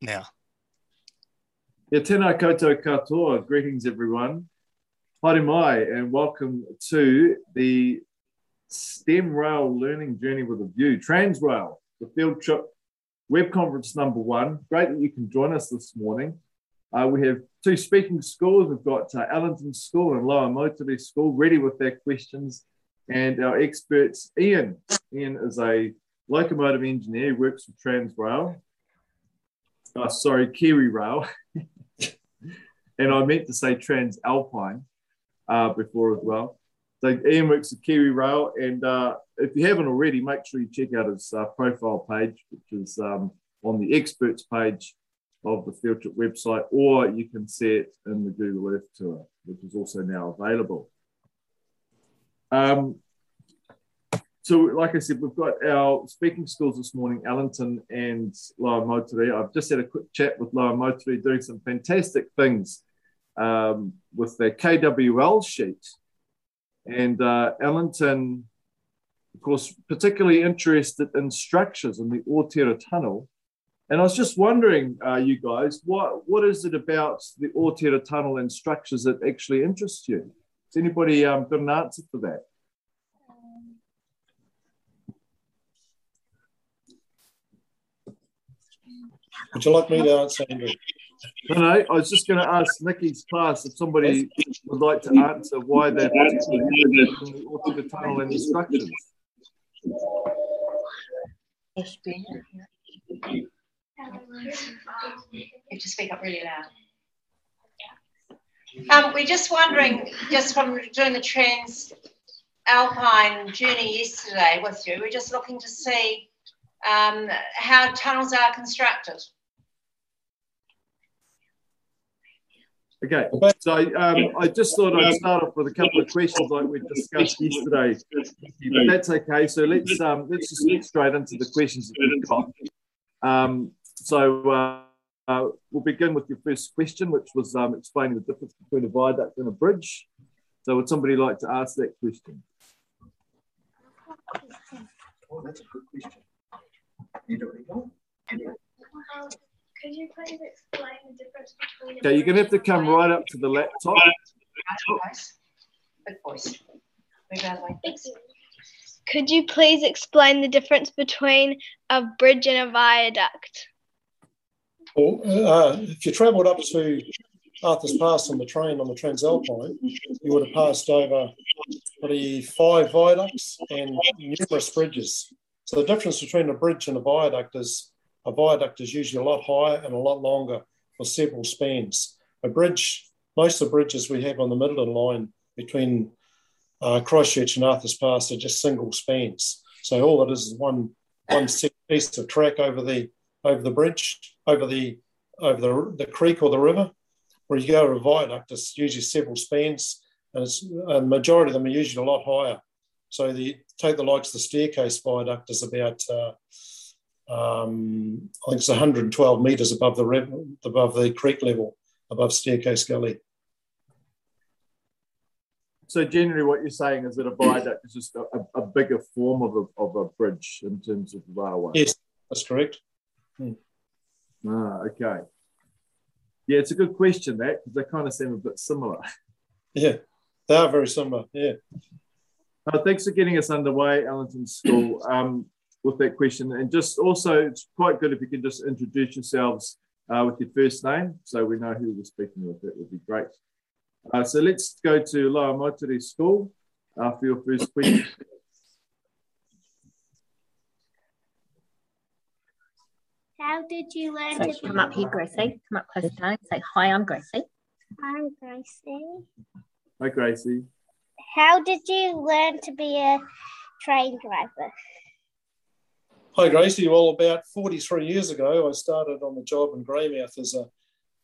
now. Yeah, tēnā koutou katoa. Greetings, everyone. Haere mai, and welcome to the STEM Rail Learning Journey with a View, Transrail, the field trip web conference number one. Great that you can join us this morning. Uh, we have two speaking schools. We've got uh, School and Lower Moutere School ready with their questions. And our experts, Ian. Ian is a locomotive engineer, works for Transrail. Oh, sorry, Kiwi Rail. and I meant to say TranzAlpine uh, before as well. So Ian works at Kiwi Rail, and uh, if you haven't already, make sure you check out his uh, profile page, which is um, on the experts page of the Field Trip website, or you can see it in the Google Earth Tour, which is also now available. Um, so, like I said, we've got our speaking schools this morning, Allenton and Lower Moutere. I've just had a quick chat with Lower Moutere, doing some fantastic things um, with their KWL sheet. And uh, Allenton, of course, particularly interested in structures in the Otira Tunnel and I was just wondering, uh, you guys, what what is it about the Otira Tunnel and structures that actually interests you? Has anybody um, got an answer for that? Would you like me to answer, Andrew? No, no. I was just going to ask Nikki's class if somebody would like to answer why they're particularly interested in the Tunnel and the structures. You have to speak up really loud. Um, we're just wondering, just from doing the Trans Alpine journey yesterday with you, we're just looking to see um, how tunnels are constructed. Okay, so um, I just thought I'd start off with a couple of questions like we discussed yesterday, but that's okay. So let's um, let's just get straight into the questions that we've got. Um, so uh, uh, we'll begin with your first question, which was um, explaining the difference between a viaduct and a bridge. So would somebody like to ask that question? Oh, that's a good question. You do it could you please explain the difference between? Okay, you're going to have to come right up to the laptop. Big voice. Could you please explain the difference between a bridge and a viaduct? Well, uh, if you travelled up to Arthur's Pass on the train on the TranzAlpine, you would have passed over probably five viaducts and numerous bridges. So the difference between a bridge and a viaduct is a viaduct is usually a lot higher and a lot longer for several spans. A bridge, most of the bridges we have on the Midland line between uh, Christchurch and Arthur's Pass are just single spans. So all it is is one one set piece of track over the over the bridge, over the over the, the creek or the river. Where you go to a viaduct, it's usually several spans, and it's a majority of them are usually a lot higher. So the take the likes of the staircase viaduct is about uh, um, I think it's 112 metres above the above the creek level, above Staircase Gully. So generally, what you're saying is that a viaduct is just a, a bigger form of a, of a bridge in terms of the railway. Yes, that's correct. Hmm. Ah, okay. Yeah, it's a good question that because they kind of seem a bit similar. Yeah, they are very similar. Yeah. Uh, thanks for getting us underway, Allenton School, um, with that question. And just also, it's quite good if you can just introduce yourselves uh, with your first name so we know who we're speaking with. That would be great. Uh, so let's go to Lower Moutere School uh, for your first question. How did you learn so to come up here, Gracie. Come up closer, darling. Say, hi, I'm Gracie. I'm Gracie. Hi, Gracie. How did you learn to be a train driver? Hi, Gracie. Well, about 43 years ago, I started on the job in Greymouth as a,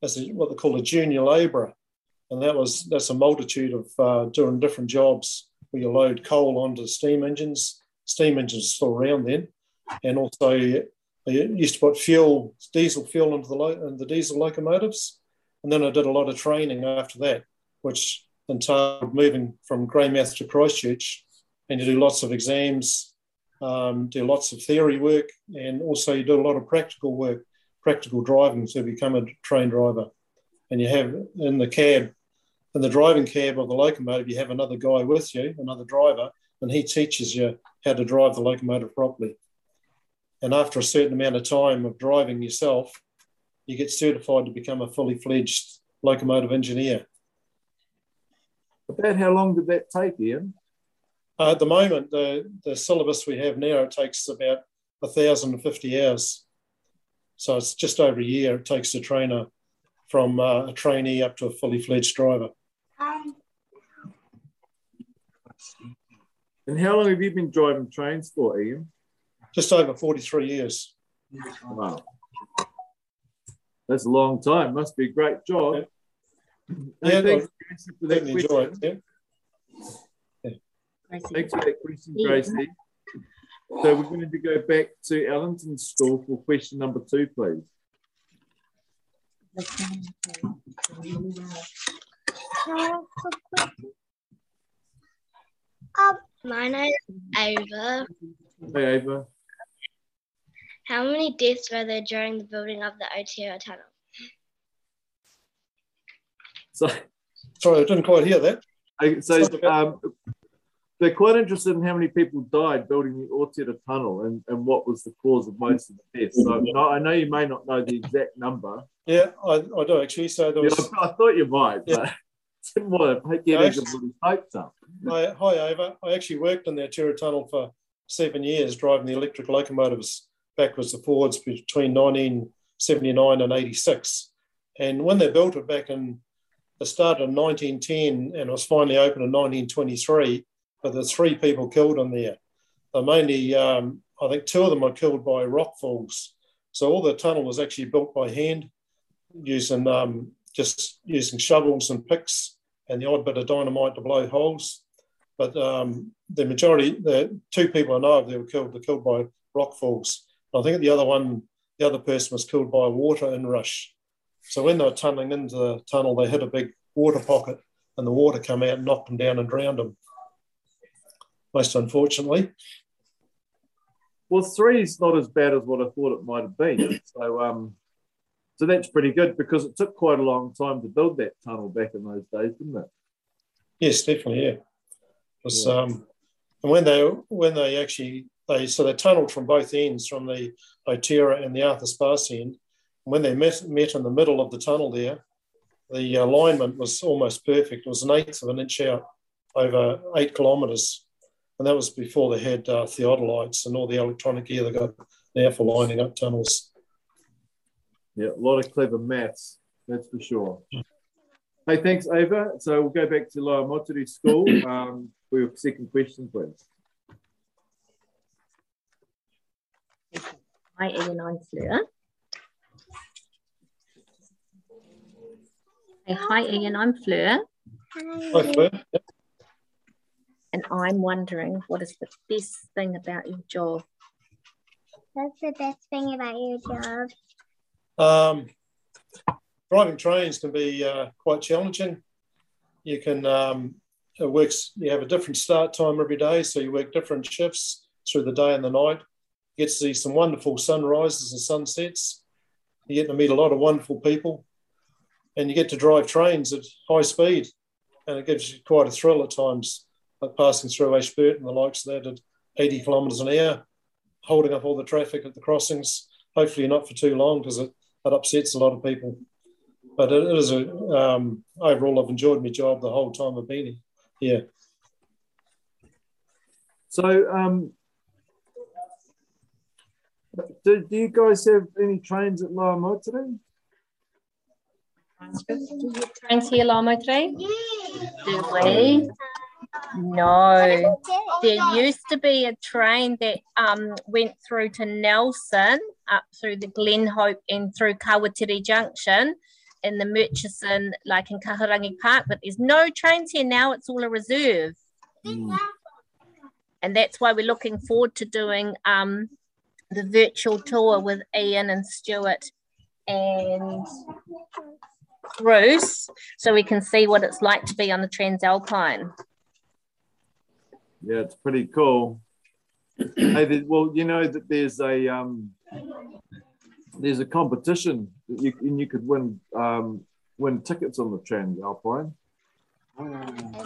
as a, what they call a junior labourer. And that was that's a multitude of uh, doing different jobs where you load coal onto steam engines. Steam engines still around then. And also I used to put fuel, diesel fuel into the, lo- into the diesel locomotives. And then I did a lot of training after that, which entailed moving from Greymouth to Christchurch. And you do lots of exams, um, do lots of theory work, and also you do a lot of practical work, practical driving to become a train driver. And you have in the cab, in the driving cab of the locomotive, you have another guy with you, another driver, and he teaches you how to drive the locomotive properly. And after a certain amount of time of driving yourself, you get certified to become a fully fledged locomotive engineer. About how long did that take, Ian? Uh, at the moment, the, the syllabus we have now, it takes about 1,050 hours. So it's just over a year it takes to train a, trainer from uh, a trainee up to a fully fledged driver. And how long have you been driving trains for, Ian? Just over 43 years. Wow. That's a long time. Must be a great job. Yeah, thanks, I for that Certainly enjoy it. question. Yeah. Thanks for that question, Gracie. So we're going to go back to Allenton School for question number two, please. Um, My name is Ava. Hey, Ava. How many deaths were there during the building of the Otira Tunnel? So, Sorry, I didn't quite hear that. okay, so um, they're quite interested in how many people died building the Otira Tunnel and, and what was the cause of most of the deaths. So no, I know you may not know the exact number. Yeah, I, I do actually. So there Yeah. I, I thought you might, Yeah. but didn't want to get any actually- hopes up. Hi, hi, Ava. I actually worked in the Otira Tunnel for seven years, driving the electric locomotives backwards and forwards between 1979 and 86. And when they built it back in, it started in 1910 and it was finally opened in 1923, but there's three people killed in there. They're mainly, um, I think two of them were killed by rock falls. So all the tunnel was actually built by hand using um, just using shovels and picks and the odd bit of dynamite to blow holes. But um, the majority, the two people I know of, they were killed. They're killed by rock falls. I think the other one, the other person was killed by a water inrush. So when they were tunneling into the tunnel, they hit a big water pocket, and the water came out and knocked them down and drowned them. Most unfortunately, Well, three is not as bad as what I thought it might have been. So, um, so that's pretty good because it took quite a long time to build that tunnel back in those days, didn't it? yes, definitely, yeah. Was, Yeah. um, and when they when they actually they so they tunnelled from both ends, from the Otira and the Arthur's Pass end. When they met met in the middle of the tunnel there, the alignment was almost perfect. It was an eighth of an inch out over eight kilometres, and that was before they had uh, theodolites and all the electronic gear they got now for lining up tunnels. Yeah, a lot of clever maths, that's for sure. Hey, thanks, Ava. So we'll go back to Lower Moutere School um, for your second question, please. Hi, Ian, I'm Fleur. Hey, hi, Ian, I'm Fleur, Hi, Fleur. and I'm wondering what is the best thing about your job? That's the best thing about your job. Um, driving trains can be uh, quite challenging. You can um, it works. You have a different start time every day, so you work different shifts through the day and the night. You get to see some wonderful sunrises and sunsets. You get to meet a lot of wonderful people, and you get to drive trains at high speed, and it gives you quite a thrill at times, like passing through Ashburton and the likes of that at 80 kilometres an hour, holding up all the traffic at the crossings. Hopefully, not for too long because it, it upsets a lot of people. But it is a um, overall, I've enjoyed my job the whole time I've been here. Yeah. So, um, do, do you guys have any trains at Lower Moutere? 20? Do we? No. There used to be a train that um, went through to Nelson, up through the Glenhope and through Kawatiri Junction in the Murchison, like in Kahurangi Park, but there's no trains here now. It's all a reserve. Mm. And that's why we're looking forward to doing um, the virtual tour with Ian and Stuart and Bruce so we can see what it's like to be on the TranzAlpine. Yeah, it's pretty cool. hey, there- well, you know that there's a um, there's a competition that you, and you could win um, win tickets on the TranzAlpine.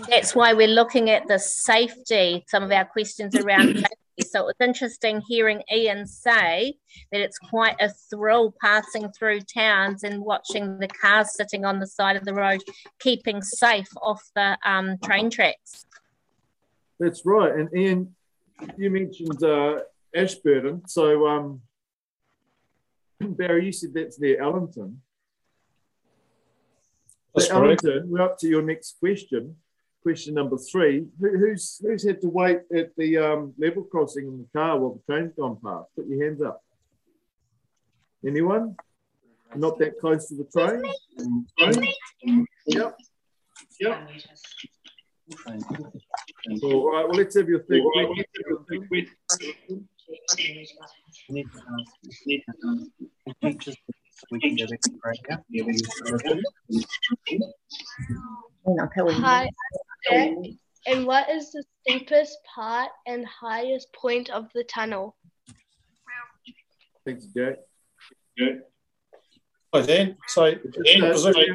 That's why we're looking at the safety, some of our questions around safety. So it's interesting hearing Ian say that it's quite a thrill passing through towns and watching the cars sitting on the side of the road, keeping safe off the um, train tracks. That's right. And Ian, you mentioned uh, Ashburton. So, um, Barry, you said that's near Allenton. That's So correct. We're up to your next question. Question number three. Who, who's who's had to wait at the um, level crossing in the car while the train's gone past? Put your hands up. Anyone? Not that close to the train? Train? Yep. Yep. All right. Well, let's have your third question. Hi, Jack. And what is the steepest part and highest point of the tunnel? Thanks, Jack. Oh, then, so Uh, presumably,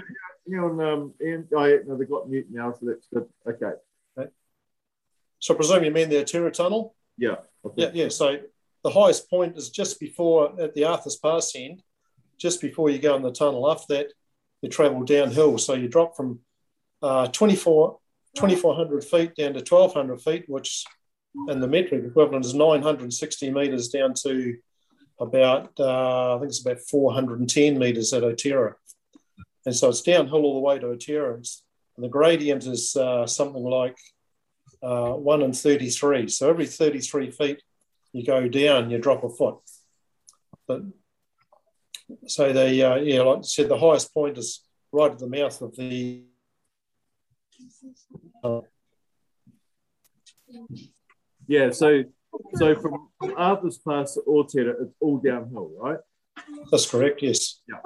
hang on, um, Ian. Oh, yeah, no, they got mute now, so that's good. Okay. so I presume you mean the Otira Tunnel? Yeah. okay. Yeah, yeah. So the highest point is just before at the Arthur's Pass end, just before you go in the tunnel. After that, you travel downhill. So you drop from uh, 24, 2,400 feet down to 1,200 feet, which and the metric equivalent is 960 meters down to about, uh, I think it's about 410 meters at Otira. And so it's downhill all the way to. It's- And the gradient is uh, something like uh, 1 in 33. So every 33 feet, you go down, you drop a foot. But so the uh, yeah, like I said, the highest point is right at the mouth of the. Yeah. So, so from Arthur's Pass to Otira, it's all downhill, right? that's correct. Yes. Yeah.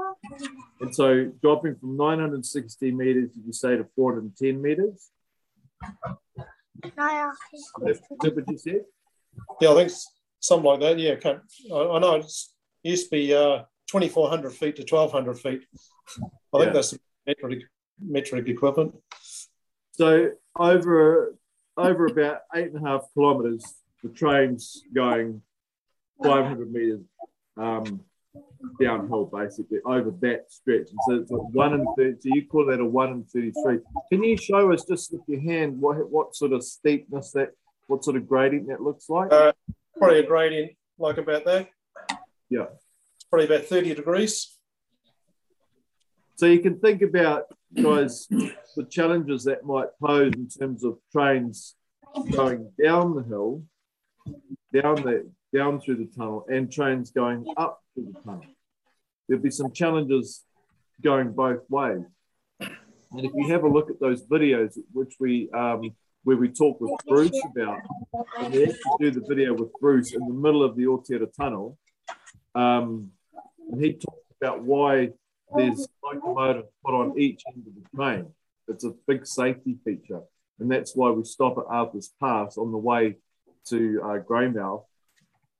And so dropping from 960 meters, did you say to 410 meters? Is that what you said? Yeah, I think it's something like that. Yeah, can't, I, I know it's, it used to be uh, 2,400 feet to 1,200 feet. I think that's the metric metric equivalent. So over over about eight and a half kilometers, the train's going 500 meters um, downhill, basically over that stretch. And so it's a one in 30. So you call that a one in 33. Can you show us just with your hand what what sort of steepness that, what sort of gradient that looks like? Uh, probably a gradient like about that. Yeah. It's probably about 30 degrees. So you can think about, guys, the challenges that might pose in terms of trains going down the hill, down the down through the tunnel, and trains going up through the tunnel. There'll be some challenges going both ways. And if you have a look at those videos, which we um, where we talk with Bruce about, and we actually do the video with Bruce in the middle of the Otira Tunnel, um, and he talks about why there's locomotive put on each end of the train. It's a big safety feature, and that's why we stop at Arthur's Pass on the way to uh, Greymouth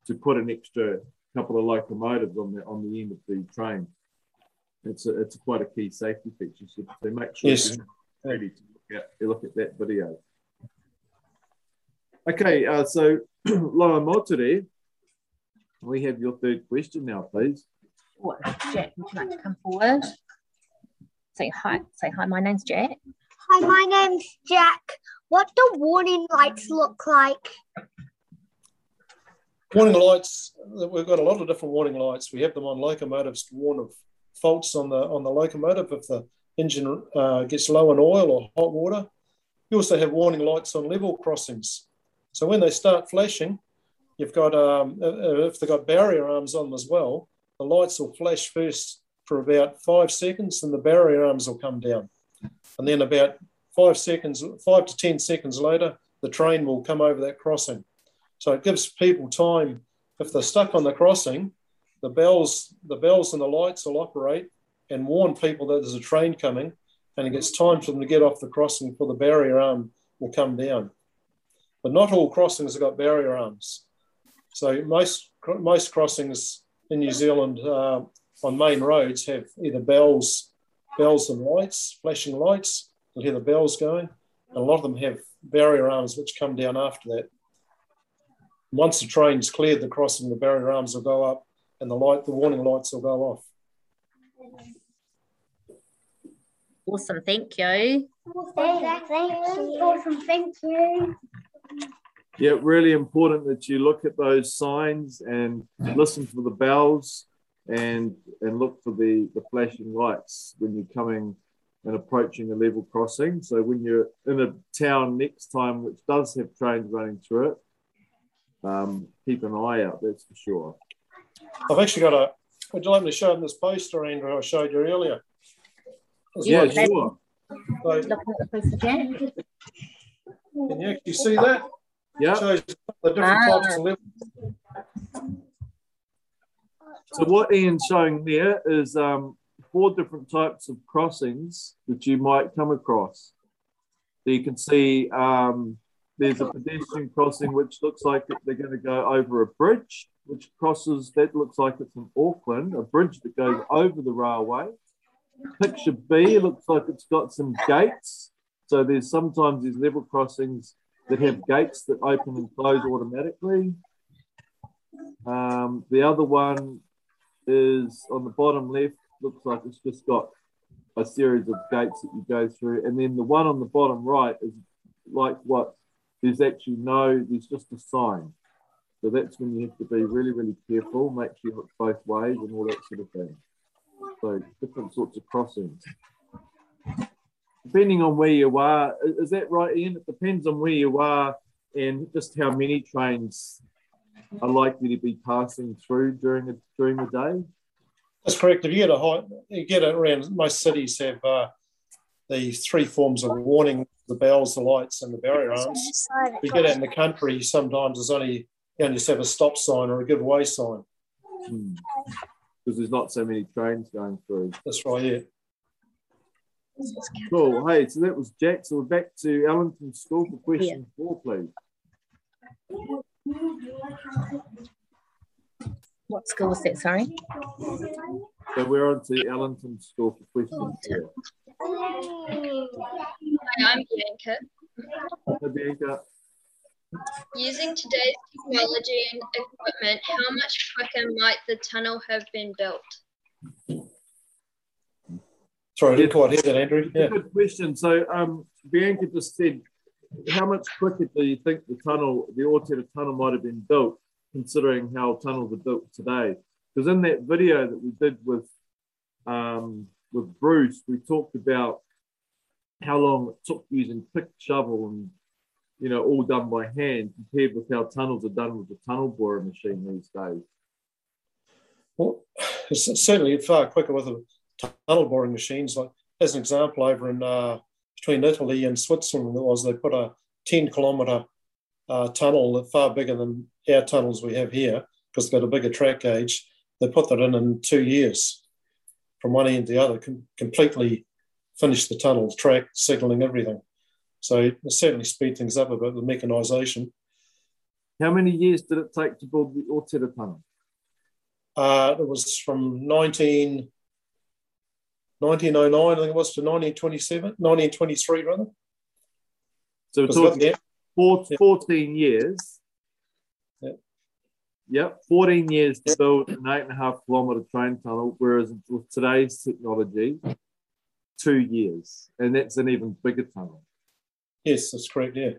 to put an extra couple of locomotives on the on the end of the train. It's a, it's quite a key safety feature. So they make sure Yes. you're ready to look at, you look at that video. Okay, uh, so Lower Moutere, we have your third question now, please. Or Jack, would you like to come forward? Say hi. Say hi. My name's Jack. Hi, my name's Jack. What do warning lights look like? Warning lights, we've got a lot of different warning lights. We have them on locomotives to warn of faults on the on the locomotive if the engine uh, gets low in oil or hot water. You also have warning lights on level crossings. So when they start flashing, you've got um, if they've got barrier arms on them as well, the lights will flash first for about five seconds, and the barrier arms will come down, and then about five seconds, five to ten seconds later, the train will come over that crossing. So it gives people time if they're stuck on the crossing, the bells, the bells and the lights will operate and warn people that there's a train coming, and it gets time for them to get off the crossing before the barrier arm will come down. But not all crossings have got barrier arms. So most most crossings in New Zealand uh, on main roads have either bells, bells and lights, flashing lights. You'll hear the bells going. And a lot of them have barrier arms which come down after that. Once the train's cleared the crossing, the barrier arms will go up and the light, the warning lights will go off. Awesome, thank you. Thank you. Awesome, thank you. Yeah, really important that you look at those signs and listen for the bells and and look for the, the flashing lights when you're coming and approaching a level crossing. So when you're in a town next time which does have trains running through it, um, keep an eye out, that's for sure. I've actually got a, would you like me to show them this poster, Andrew, I showed you earlier? yeah, sure. So, can you actually see that? Yeah. It shows the different Ah. types of levels. So what Ian's showing there is um, four different types of crossings that you might come across. So you can see um, there's a pedestrian crossing which looks like they're going to go over a bridge, which crosses, that looks like it's in Auckland, a bridge that goes over the railway. Picture B looks like it's got some gates. So there's sometimes these level crossings that have gates that open and close automatically. Um, the other one is on the bottom left, looks like it's just got a series of gates that you go through. And then the one on the bottom right is like what there's actually no, there's just a sign. So that's when you have to be really, really careful, make sure you look both ways and all that sort of thing. So different sorts of crossings. Depending on where you are, is that right, Ian? It depends on where you are and just how many trains are likely to be passing through during the during the day. That's correct. If you get a high, you get it around, most cities have uh, the three forms of warning, the bells, the lights, and the barrier arms. If you get out in the country, sometimes there's only, you only just have a stop sign or a give way sign. Because there's not so many trains going through. That's right, yeah. Cool. Hey, so that was Jack. So we're back to Allenton School for question four, please. What school was that? Sorry. So we're on to Allenton School for question four. Hi, I'm Bianca. Hi, Bianca. Using today's technology and equipment, how much quicker might the tunnel have been built? Sorry, I didn't quite hear that, Andrew. Yeah. Good question. So um, Bianca just said, how much quicker do you think the tunnel, the Otira tunnel might have been built, considering how tunnels are built today? Because in that video that we did with um, with Bruce, we talked about how long it took using pick, shovel, and you know, all done by hand, compared with how tunnels are done with the tunnel borer machine these days. Well, it's certainly far quicker with the tunnel boring machines. Like as an example, over in uh, between Italy and Switzerland, it was they put a 10 kilometre uh, tunnel far bigger than our tunnels we have here because they've got a bigger track gauge. They put that in in two years from one end to the other, com- completely finished the tunnel, track, signalling, everything. So it certainly speed things up a bit with mechanisation. How many years did it take to build the Otira tunnel? Uh, it was from 19, 1909, I think it was, to 1927, 1923, rather. So we're Because we've got talking Yeah. 14 years. Yeah. Yep, 14 years to build an eight and a half kilometer train tunnel, whereas with today's technology, two years. And that's an even bigger tunnel. Yes, that's correct. Yeah.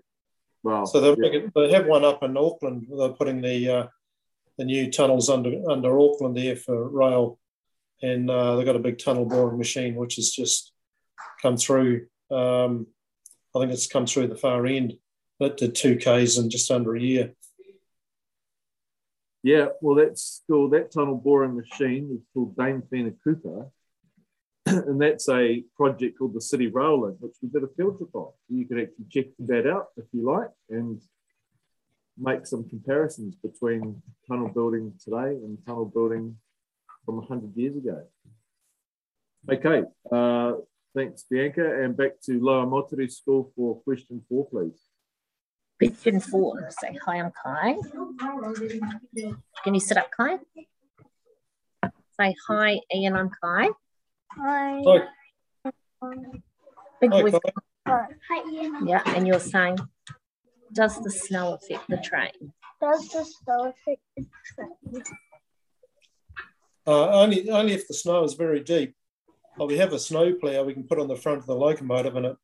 Wow. So yeah. making, they have one up in Auckland. They're putting the uh, the new tunnels under under Auckland there for rail, and uh, they've got a big tunnel boring machine which has just come through. Um, I think it's come through the far end. That did two k's in just under a year. Yeah, well, that's cool. That tunnel boring machine is called Dame Whina Cooper. and that's a project called the City Rail Link, which we did a field trip on. You can actually check that out if you like and make some comparisons between tunnel building today and tunnel building from 100 years ago. Okay, uh, thanks, Bianca. And back to Lower Moutere School for question four, please. Question four. Say hi, I'm Kai. Can you sit up, Kai? Say hi, Ian. I'm Kai. Hi. Hi. Big Hi, voice. Kai. Hi, Ian. Yeah, and you're saying, does the snow affect the train? Does the snow affect the train? Uh, only, only if the snow is very deep. Well, we have a snow plough we can put on the front of the locomotive, and it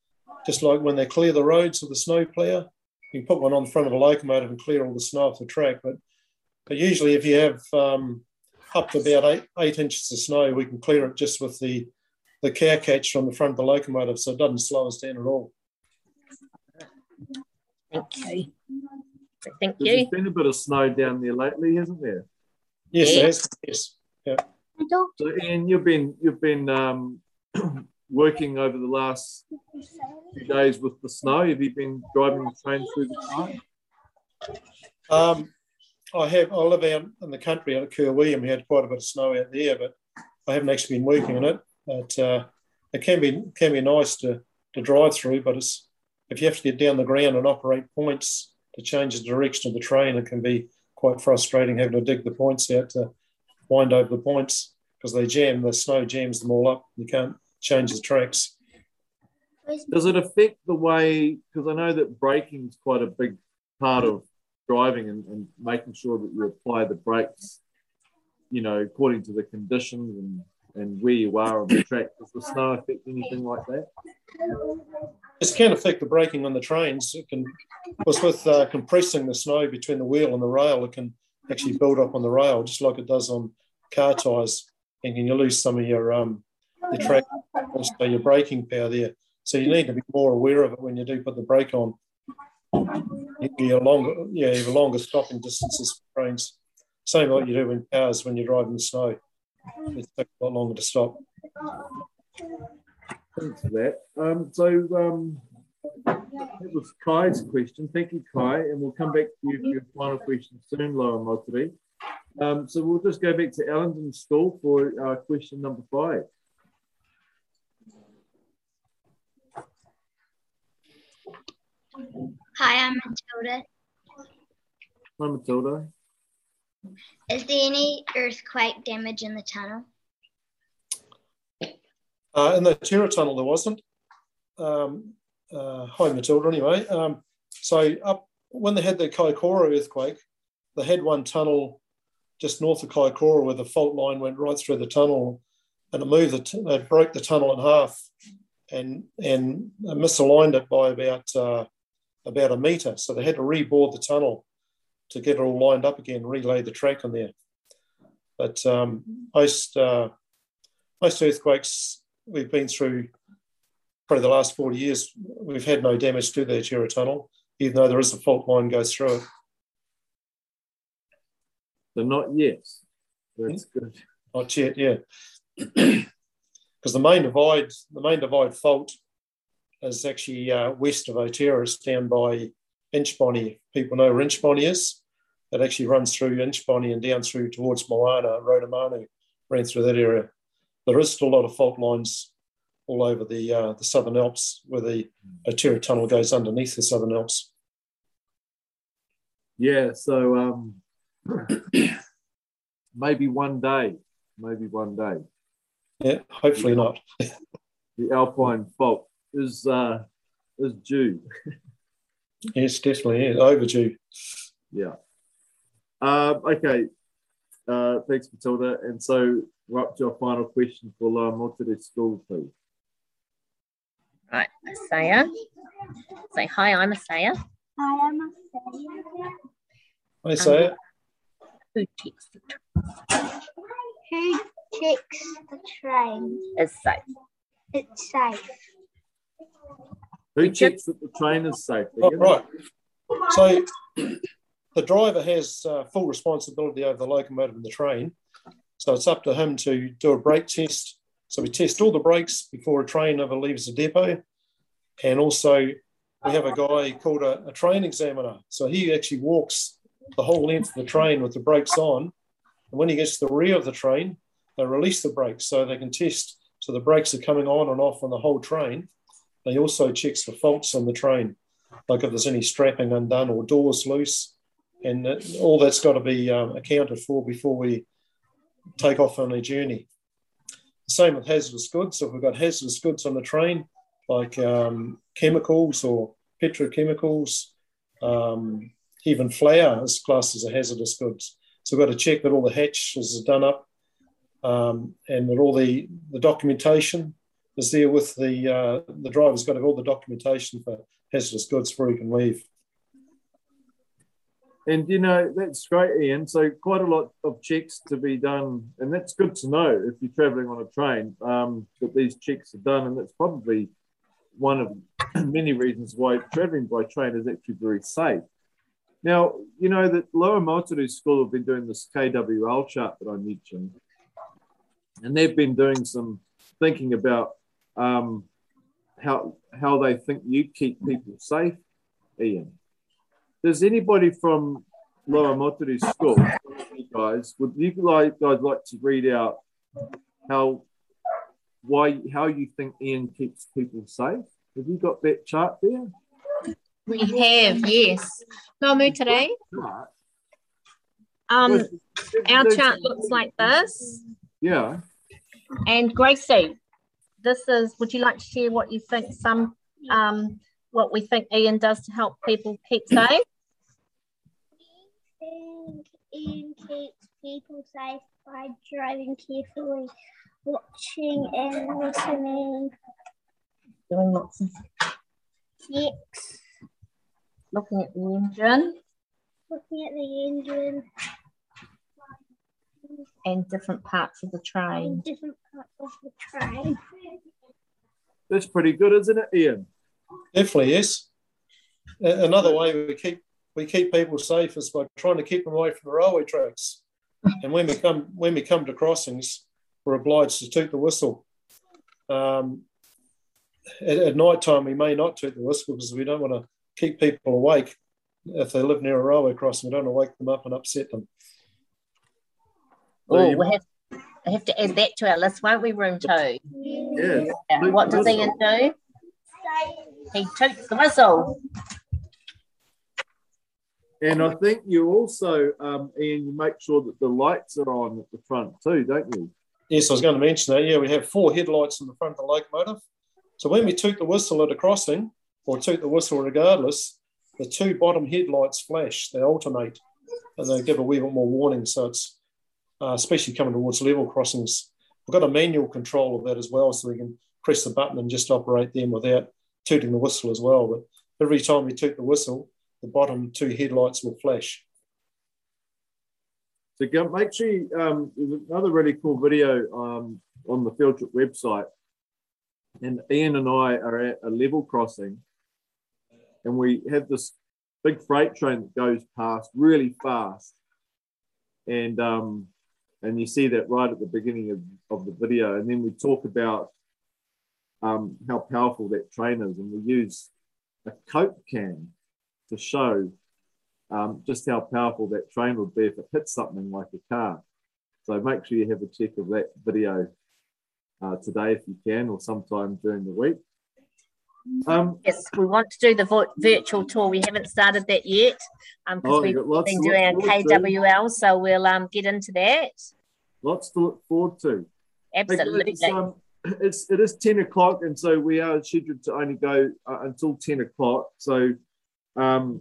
just like when they clear the roads with the snow plough, you can put one on the front of a locomotive and clear all the snow off the track. But, but usually, if you have um, up to about eight, eight inches of snow, we can clear it just with the the cow catch from the front of the locomotive, so it doesn't slow us down at all. Okay. Thank you. There's been a bit of snow down there lately, hasn't there? Yes, Yeah. it has. Yes. I don't So, Ian, you've been you've been um, working over the last few days with the snow. Have you been driving the train through the snow? Um, I have. I live out in the country out at Kirwee, and we had quite a bit of snow out there, but I haven't actually been working on it. But uh, it can be can be nice to to drive through, but it's if you have to get down the ground and operate points to change the direction of the train, it can be quite frustrating having to dig the points out to wind over the points because they jam. The snow jams them all up. You can't change the tracks. Does it affect the way? Because I know that braking is quite a big part of driving and, and making sure that you apply the brakes, you know, according to the conditions and, and where you are on the track. Does the snow affect anything like that? This can affect the braking on the trains. It can, because with uh, compressing the snow between the wheel and the rail, it can actually build up on the rail, just like it does on car tyres, and you lose some of your um, your track, also your braking power there. So you need to be more aware of it when you do put the brake on. You have longer, yeah, you have longer stopping distances for trains. Same like you do in cars when you're driving the snow. It takes a lot longer to stop. Thanks for that. Um, so um, that was Kai's question. Thank you, Kai. And we'll come back to you for your final question soon, Lower Moutere. Um, so we'll just go back to Allenton School for uh, question number five. Hi, I'm Matilda. Hi, Matilda. Is there any earthquake damage in the tunnel? Uh, in the Otira Tunnel, there wasn't. Um, uh, hi, Matilda, anyway. Um, so, up when they had the Kaikoura earthquake, they had one tunnel just north of Kaikoura where the fault line went right through the tunnel and it moved, the t- they broke the tunnel in half and, and misaligned it by about, uh, about a metre. So, they had to reboard the tunnel to get it all lined up again, relay the track on there. But um, most, uh, most earthquakes we've been through probably the last 40 years, we've had no damage to the Otira Tunnel, even though there is a fault line goes through it. So not yet. That's good. Not yet, yeah. Because the main divide, the main divide fault is actually uh, west of Otira. It's down by Inchbonny. People know where Inchbonny is. It actually runs through Inchbonny and down through towards Moana, Rotomanu, ran through that area. There is still a lot of fault lines all over the uh, the Southern Alps where the Otira Tunnel goes underneath the Southern Alps. Yeah, so um, maybe one day, maybe one day, Yeah, hopefully not. the Alpine fault is uh, is due. Yes, definitely. Yeah, overdue. Yeah. Um, okay. Uh, thanks, Matilda. And so we're up to our final question for Lower Moutere School, please. Right, Asaya. Say hi, I'm Asaya. Hi, I'm I say it. Who checks the train Who checks the train? is safe? It's safe. Who checks that the train is safe? Oh, right. So the driver has uh, full responsibility over the locomotive and the train. So it's up to him to do a brake test. So we test all the brakes before a train ever leaves the depot. And also we have a guy called a, a train examiner. So he actually walks the whole length of the train with the brakes on. And when he gets to the rear of the train, they release the brakes so they can test. So the brakes are coming on and off on the whole train. They also checks for faults on the train, like if there's any strapping undone or doors loose. And all that's got to be um, accounted for before we take off on a journey. Same with hazardous goods. So if we've got hazardous goods on the train, like um, chemicals or petrochemicals, um, even flour is classed as a hazardous goods. So we've got to check that all the hatches are done up um, and that all the, the documentation is there with the, uh, the driver's got to have all the documentation for hazardous goods before he can leave. And you know, that's great, Ian. So, quite a lot of checks to be done. And that's good to know if you're traveling on a train um, that these checks are done. And that's probably one of many reasons why traveling by train is actually very safe. Now, you know that Lower Moutere School have been doing this KWL chart that I mentioned, and they've been doing some thinking about um, how how they think you keep people safe, Ian does anybody from Lower Moutere School, you guys, would you like, guys like to read out how why how you think Ian keeps people safe? Have you got that chart there? We have, yes. Lower today. Um, our chart looks like this. Yeah. And Gracie, this is. Would you like to share what you think? Some um, what we think Ian does to help people keep safe think Ian keeps people safe by driving carefully, watching and listening. Doing lots of checks. Looking at the engine. Looking at the engine. And different parts of the train. And different parts of the train. That's pretty good, isn't it, Ian? Definitely, yes. Another way we keep we keep people safe is by trying to keep them away from the railway tracks. And when we come when we come to crossings, we're obliged to toot the whistle. Um, at, at night time, we may not toot the whistle because we don't want to keep people awake if they live near a railway crossing. We don't want to wake them up and upset them. Oh, we have, we have to add that to our list, won't we, room two? Yeah. What does Ian do? He toots the whistle. And I think you also, um, Ian, you make sure that the lights are on at the front too, don't you? Yes, I was going to mention that. Yeah, we have four headlights in the front of the locomotive. So when we toot the whistle at a crossing, or toot the whistle regardless, the two bottom headlights flash, they alternate, and they give a wee bit more warning. So it's uh, especially coming towards level crossings. We've got a manual control of that as well, so we can press the button and just operate them without tooting the whistle as well. But every time we toot the whistle, the bottom two headlights will flash. So make sure um, there's another really cool video um, on the Field Trip website. And Ian and I are at a level crossing, and we have this big freight train that goes past really fast. And um, and you see that right at the beginning of, of the video. And then we talk about um, how powerful that train is, and we use a Coke can to show um, just how powerful that train would be if it hit something like a car. So make sure you have a check of that video uh, today if you can, or sometime during the week. Um, yes, we want to do the virtual tour. We haven't started that yet because um, oh, we've been doing our KWL, to. so we'll um, get into that. Lots to look forward to. Absolutely. It's, um, it's, it is 10 o'clock, and so we are scheduled to only go uh, until 10 o'clock. So um,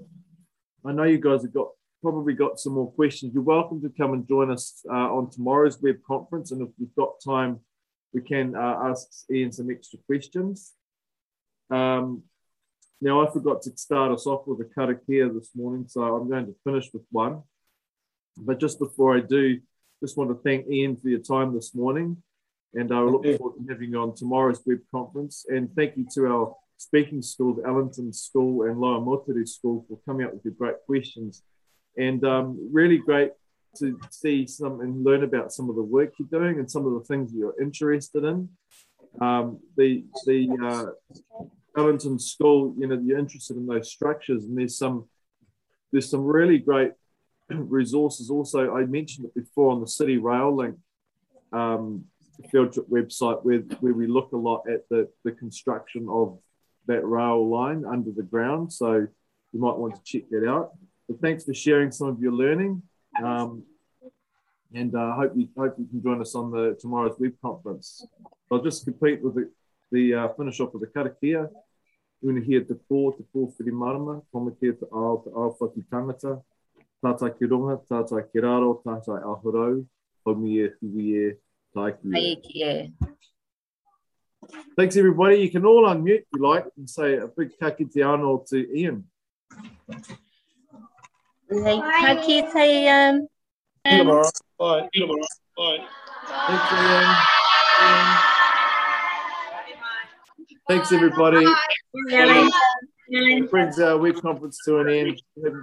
I know you guys have got probably got some more questions. You're welcome to come and join us uh, on tomorrow's web conference, and if we've got time, we can uh, ask Ian some extra questions. Um, now, I forgot to start us off with a karakia this morning, so I'm going to finish with one. But just before I do, just want to thank Ian for your time this morning, and I look forward to having you on tomorrow's web conference. And thank you to our speaking school, the Allenton School and Lower Moutere School for coming up with your great questions. And um, really great to see some and learn about some of the work you're doing and some of the things you're interested in. Um, the the uh, Allenton School, you know, you're interested in those structures, and there's some there's some really great resources. Also, I mentioned it before on the City Rail Link um, field trip website, where where we look a lot at the the construction of that rail line under the ground. So you might want to check that out. But thanks for sharing some of your learning. Um, and uh, hope you hope you can join us on the tomorrow's web conference. I'll just complete with the, the uh, finish off with the karakia. Unuhia te pō, te pō whiri marama, tomakia te ao, te ao whaki tangata, tātai ki runga, tātai ki raro, tātai ahorau, haumi e, hui e, tāiki e. Thanks everybody. You can all unmute if you like and say a big ka kite anō to Ian. Hey, ka kite See you tomorrow. Bye. See you tomorrow. Bye. Thanks, Ian. Ian. Thanks, everybody. Bye. Brings our web conference to an end.